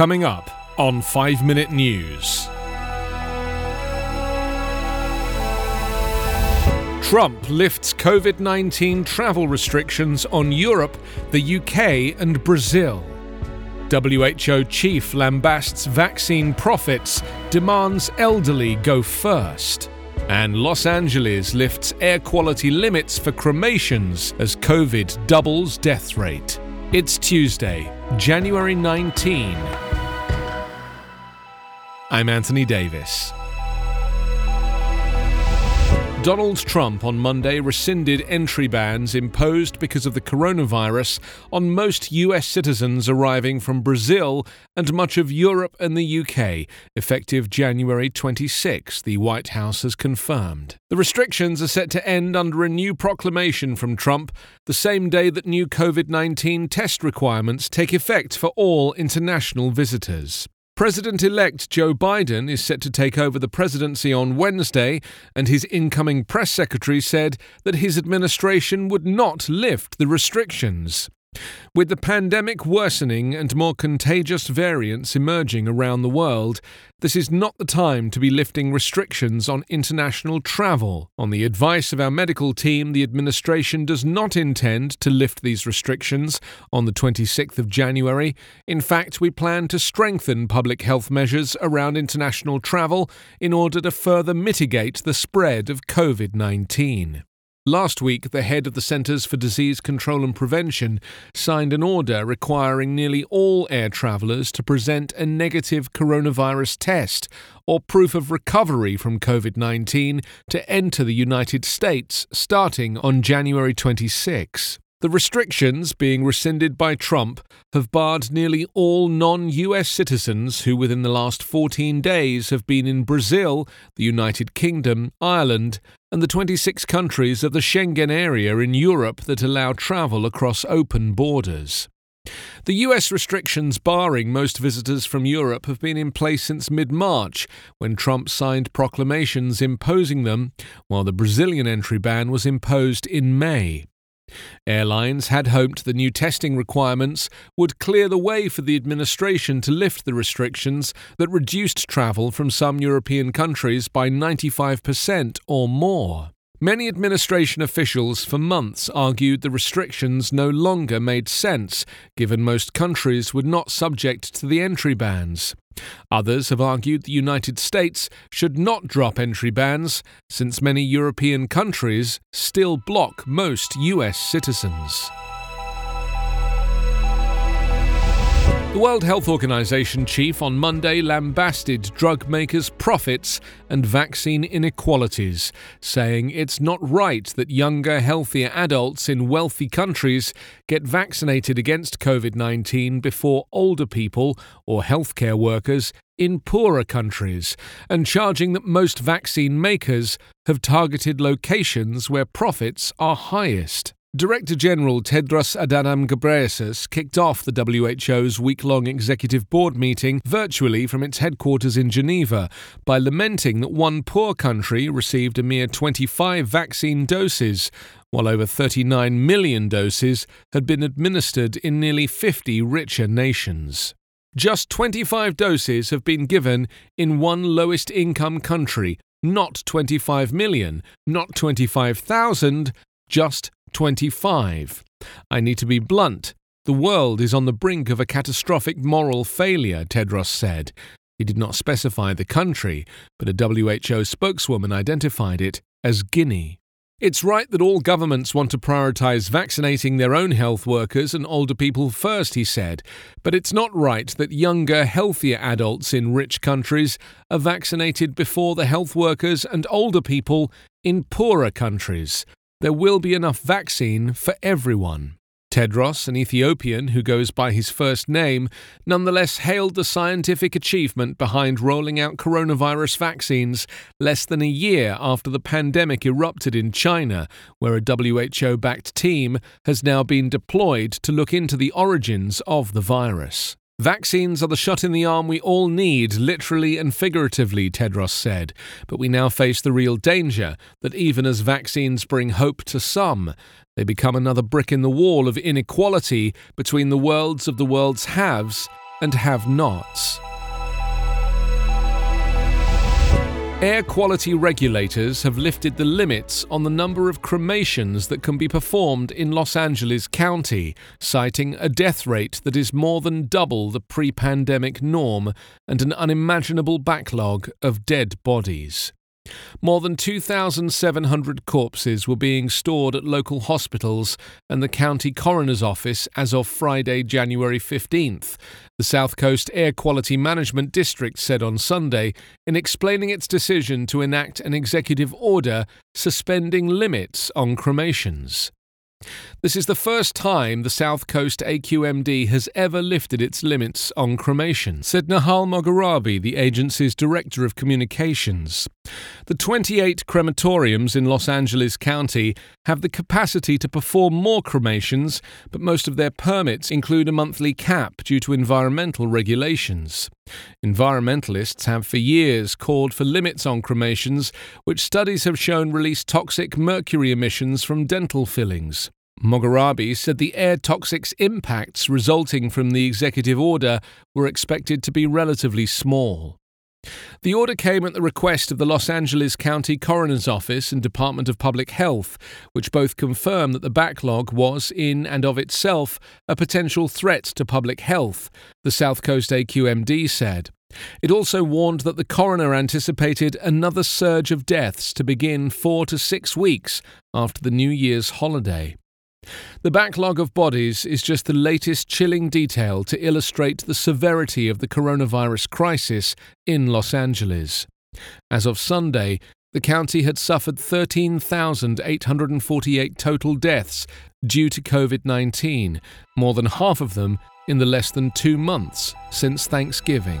Coming up on 5 Minute News. Trump lifts COVID 19 travel restrictions on Europe, the UK, and Brazil. WHO chief lambasts vaccine profits, demands elderly go first. And Los Angeles lifts air quality limits for cremations as COVID doubles death rate. It's Tuesday, January 19. I'm Anthony Davis. Donald Trump on Monday rescinded entry bans imposed because of the coronavirus on most US citizens arriving from Brazil and much of Europe and the UK, effective January 26, the White House has confirmed. The restrictions are set to end under a new proclamation from Trump the same day that new COVID 19 test requirements take effect for all international visitors. President elect Joe Biden is set to take over the presidency on Wednesday, and his incoming press secretary said that his administration would not lift the restrictions. With the pandemic worsening and more contagious variants emerging around the world, this is not the time to be lifting restrictions on international travel. On the advice of our medical team, the administration does not intend to lift these restrictions on the 26th of January. In fact, we plan to strengthen public health measures around international travel in order to further mitigate the spread of COVID 19. Last week, the head of the Centers for Disease Control and Prevention signed an order requiring nearly all air travellers to present a negative coronavirus test or proof of recovery from COVID 19 to enter the United States starting on January 26. The restrictions, being rescinded by Trump, have barred nearly all non US citizens who, within the last 14 days, have been in Brazil, the United Kingdom, Ireland, and the 26 countries of the Schengen area in Europe that allow travel across open borders. The US restrictions barring most visitors from Europe have been in place since mid March, when Trump signed proclamations imposing them, while the Brazilian entry ban was imposed in May. Airlines had hoped the new testing requirements would clear the way for the administration to lift the restrictions that reduced travel from some European countries by 95% or more. Many administration officials for months argued the restrictions no longer made sense, given most countries were not subject to the entry bans. Others have argued the United States should not drop entry bans, since many European countries still block most US citizens. The World Health Organization chief on Monday lambasted drug makers' profits and vaccine inequalities, saying it's not right that younger, healthier adults in wealthy countries get vaccinated against COVID 19 before older people or healthcare workers in poorer countries, and charging that most vaccine makers have targeted locations where profits are highest. Director General Tedros Adhanom Ghebreyesus kicked off the WHO's week-long executive board meeting virtually from its headquarters in Geneva by lamenting that one poor country received a mere 25 vaccine doses, while over 39 million doses had been administered in nearly 50 richer nations. Just 25 doses have been given in one lowest income country, not 25 million, not 25,000, just 25. I need to be blunt. The world is on the brink of a catastrophic moral failure, Tedros said. He did not specify the country, but a WHO spokeswoman identified it as Guinea. It's right that all governments want to prioritize vaccinating their own health workers and older people first, he said, but it's not right that younger, healthier adults in rich countries are vaccinated before the health workers and older people in poorer countries there will be enough vaccine for everyone. Tedros, an Ethiopian who goes by his first name, nonetheless hailed the scientific achievement behind rolling out coronavirus vaccines less than a year after the pandemic erupted in China, where a WHO backed team has now been deployed to look into the origins of the virus. Vaccines are the shot in the arm we all need, literally and figuratively, Tedros said. But we now face the real danger that even as vaccines bring hope to some, they become another brick in the wall of inequality between the worlds of the world's haves and have nots. Air quality regulators have lifted the limits on the number of cremations that can be performed in Los Angeles County, citing a death rate that is more than double the pre pandemic norm and an unimaginable backlog of dead bodies. More than 2,700 corpses were being stored at local hospitals and the county coroner's office as of Friday, January 15th, the South Coast Air Quality Management District said on Sunday in explaining its decision to enact an executive order suspending limits on cremations. This is the first time the South Coast AQMD has ever lifted its limits on cremation, said Nahal Mogharabi, the agency's Director of Communications. The 28 crematoriums in Los Angeles County have the capacity to perform more cremations, but most of their permits include a monthly cap due to environmental regulations. Environmentalists have for years called for limits on cremations, which studies have shown release toxic mercury emissions from dental fillings. Mogharabi said the air toxics impacts resulting from the executive order were expected to be relatively small. The order came at the request of the Los Angeles County Coroner's Office and Department of Public Health, which both confirmed that the backlog was, in and of itself, a potential threat to public health, the South Coast AQMD said. It also warned that the coroner anticipated another surge of deaths to begin four to six weeks after the New Year's holiday. The backlog of bodies is just the latest chilling detail to illustrate the severity of the coronavirus crisis in Los Angeles. As of Sunday, the county had suffered 13,848 total deaths due to COVID 19, more than half of them in the less than two months since Thanksgiving.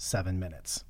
seven minutes.